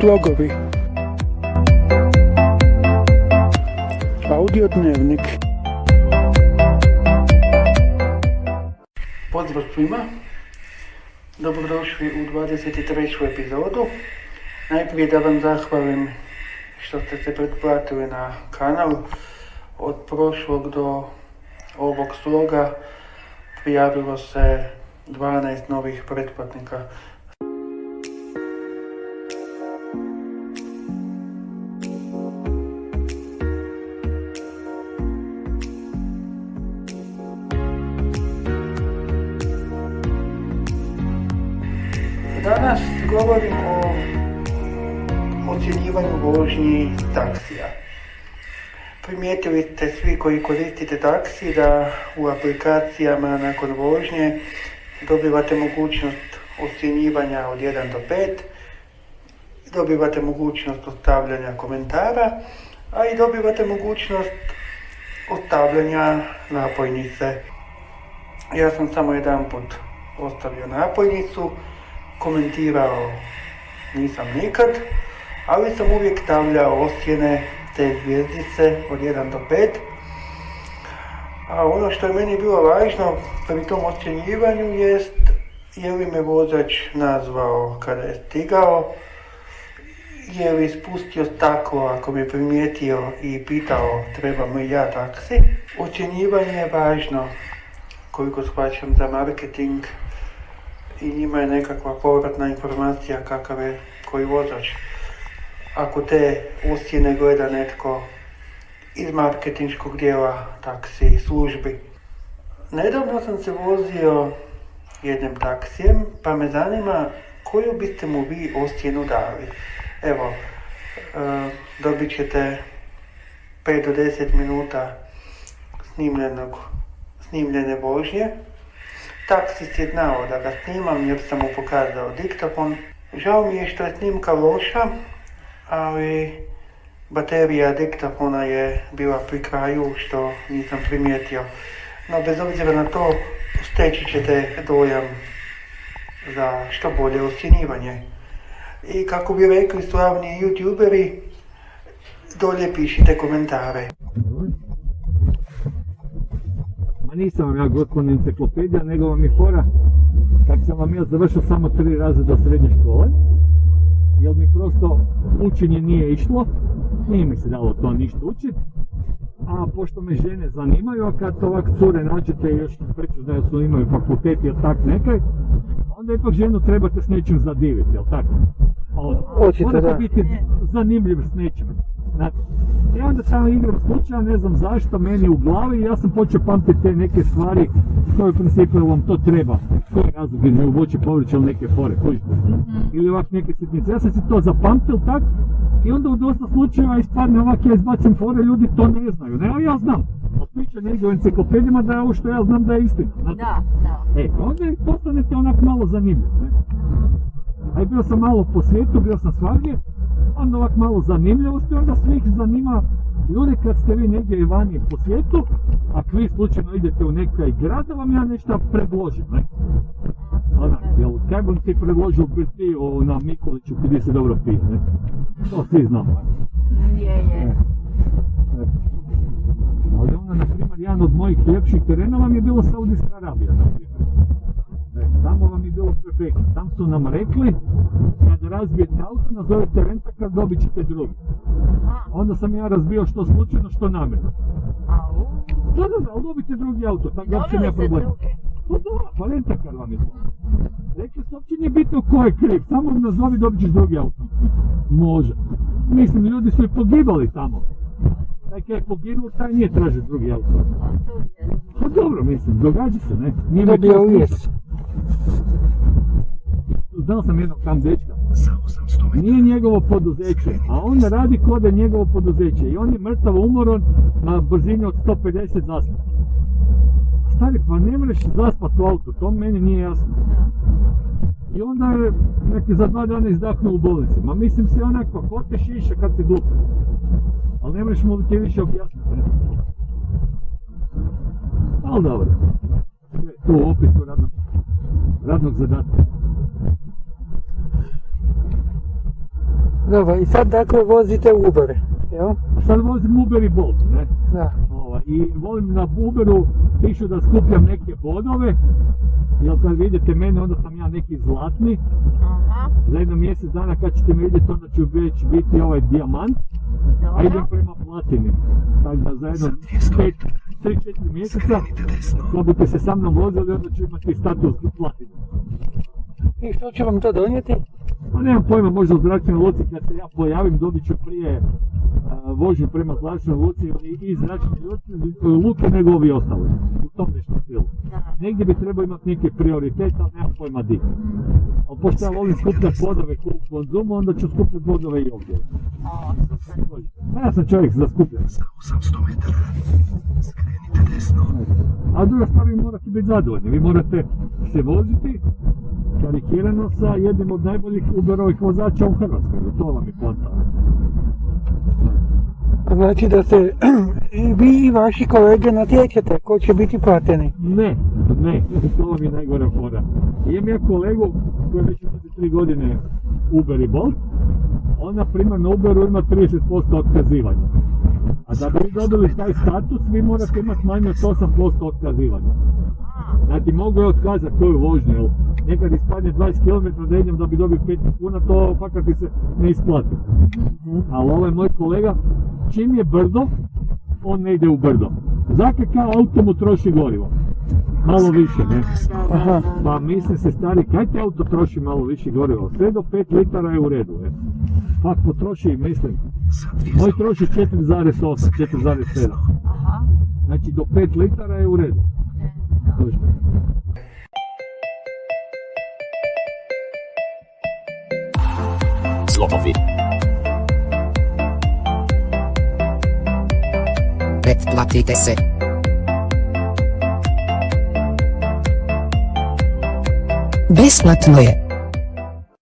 Slogovi Audio dnevnik Pozdrav svima, dobrodošli u 23. epizodu. Najprije da vam zahvalim što ste se pretplatili na kanal. Od prošlog do ovog sloga prijavilo se 12 novih pretplatnika. Danas govorim o ocjenjivanju vožnji taksija. Primijetili ste svi koji koristite taksi da u aplikacijama nakon vožnje dobivate mogućnost ocjenjivanja od 1 do 5, dobivate mogućnost ostavljanja komentara, a i dobivate mogućnost ostavljanja napojnice. Ja sam samo jedan put ostavio napojnicu, komentirao nisam nikad, ali sam uvijek stavljao osjene te zvijezdice od 1 do 5. A ono što je meni bilo važno pri tom ocjenjivanju jest je li me vozač nazvao kada je stigao, je li spustio staklo ako me primijetio i pitao trebam li ja taksi. Ocjenjivanje je važno koliko shvaćam za marketing i njima je nekakva povratna informacija kakav je koji vozač. Ako te ocjene gleda netko iz marketinškog dijela taksi službi. Nedavno sam se vozio jednim taksijem, pa me zanima koju biste mu vi ocjenu dali. Evo, e, dobit ćete 5 do 10 minuta snimljenog, snimljene vožnje. Taksist je znao da ga snimam jer sam mu pokazao diktafon. Žao mi je što je snimka loša, ali baterija diktafona je bila pri kraju što nisam primijetio. No bez obzira na to steći ćete dojam za što bolje ocjenjivanje. I kako bi rekli slavni youtuberi, dolje pišite komentare. Nisam vam ja gospodin enciklopedija, nego vam je fora kak sam vam ja završio samo tri razreda srednje škole, jer mi prosto učenje nije išlo, nije mi se dalo to ništa učiti, a pošto me žene zanimaju, a kad ovak cure nađete još da su imaju fakultet ili tak nekaj, onda ipak ženu trebate s nečim zadiviti, jel tako? Očito da. biti zanimljiv s nečim. Znate. I onda samo igram slučaja, ne znam zašto, meni u glavi i ja sam počeo pamtiti te neke stvari koje u principu vam to treba. Koji razlog je voće povrće ili neke fore, kužite. Ili ovak neke sitnice. Ja sam si to zapamtio tak i onda u dosta slučajeva ispadne ovak ja izbacim fore, ljudi to ne znaju. Ne, ali ja znam. Piše negdje u enciklopedijama da je ovo što ja znam da je istina. Da, da. E, onda postanete onak malo zanimljiv. Ne? A bio sam malo po svijetu, bio sam svagdje, onda ovak malo zanimljivosti, onda svih zanima ljudi kad ste vi negdje vani po svijetu, ako vi slučajno idete u nekaj grad, da vam ja nešto predložim, ne? Onak, jel, kaj bom ti predložio biti na Mikoliću gdje se dobro pije, ne? To svi znamo. Je, je. E, e. Ali onda, na primjer, jedan od mojih ljepših terena vam je bilo Saudijska Arabija, na primjer. E, tamo vam je bilo perfektno. Tam su nam rekli, kad razbijete auto, nazovete rentakar, dobit ćete drugi. Onda sam ja razbio što slučajno, što namjerno. Au. Da, da, da, ali dobite drugi auto, tako Dobili ste problema. druge. Pa da, pa rentakar vam je to. Rekli su, uopće nije bitno ko je kriv, samo nazovi dobit ćeš drugi auto. Može. Mislim, ljudi su i pogibali tamo. Taj kaj je poginuo, taj nije tražio drugi auto. A to je. Pa dobro, mislim, događa se, ne? Nije to uvijek. Znao sam jednog tam dečka. Nije njegovo poduzeće, a on radi kod je njegovo poduzeće i on je mrtav umoran na brzini od 150 zaspa. Stari, pa ne možeš zaspat u autu, to meni nije jasno. I onda je neki za dva dana izdahnuo u bolnici. Ma mislim se onak, pa ko te šiša kad si glup? Ali ne možeš mu ti više objasniti. Ali dobro. Sve je To u opisu radnog, radnog zadatka. Dobro, i sad dakle vozite Uber, jel? Sad vozim Uber i Bolt, ne? Da. Ovaj, I volim na Uberu, pišu da skupljam neke bodove, jer kad vidite mene onda sam ja neki zlatni, Aha, za jedno mjesec dana kad ćete me vidjeti onda ću već biti ovaj dijamant, a idem dobro. prema platini. Tako da za jedno 3-4 mjeseca, kad budete se sa mnom vozili, onda ću imati status platine. I što će vam to donijeti? Pa nemam pojma, možda u zračnoj luci kad se ja pojavim dobit ću prije a, vožnju prema zračnoj luci i, i zračne luke nego ovi ostali. U tom nešto stilu. Da. Negdje bi trebao imati neki prioritet, ali nemam pojma di. Ali pošto ja volim skupljati bodove u konzumu, onda ću skupljati bodove i ovdje. Super. Pa ja sam čovjek za skupljanje. 800 metara. A druga stvar, vi morate biti zadovoljni. Vi morate se voziti karikirano sa jednim od najboljih Uberovih vozača u Hrvatskoj. To vam je poanta. Znači da se i vi i vaši kolege natječete ko će biti plateni. Ne, ne, to vam je najgora fora. Imam ja kolegu koji već tri godine Uber i Bolt, on na primjer na Uberu ima 30% otkazivanja. A da bi dobili taj status, vi morate imati manje od 8% otkazivanja. Znači, mogu je otkazati koju vožnju, jer nekad ispadne 20 km da idem da bi dobio 15 kuna, to fakat ti se ne isplati. Ali ovaj moj kolega, čim je brdo, on ne ide u brdo. Zakaj kao auto mu troši gorivo? Malo više, ne? Aha. Pa mislim se stari, kaj ti auto troši malo više gorivo? Sve do 5 litara je u redu, ne? Pa potroši, mislim, Sa 200 moj troši 4,8, 4,7. Aha, Znači do 5 litara je u redu. Točno. Zlomovi. Pretplatite se. Besplatno je.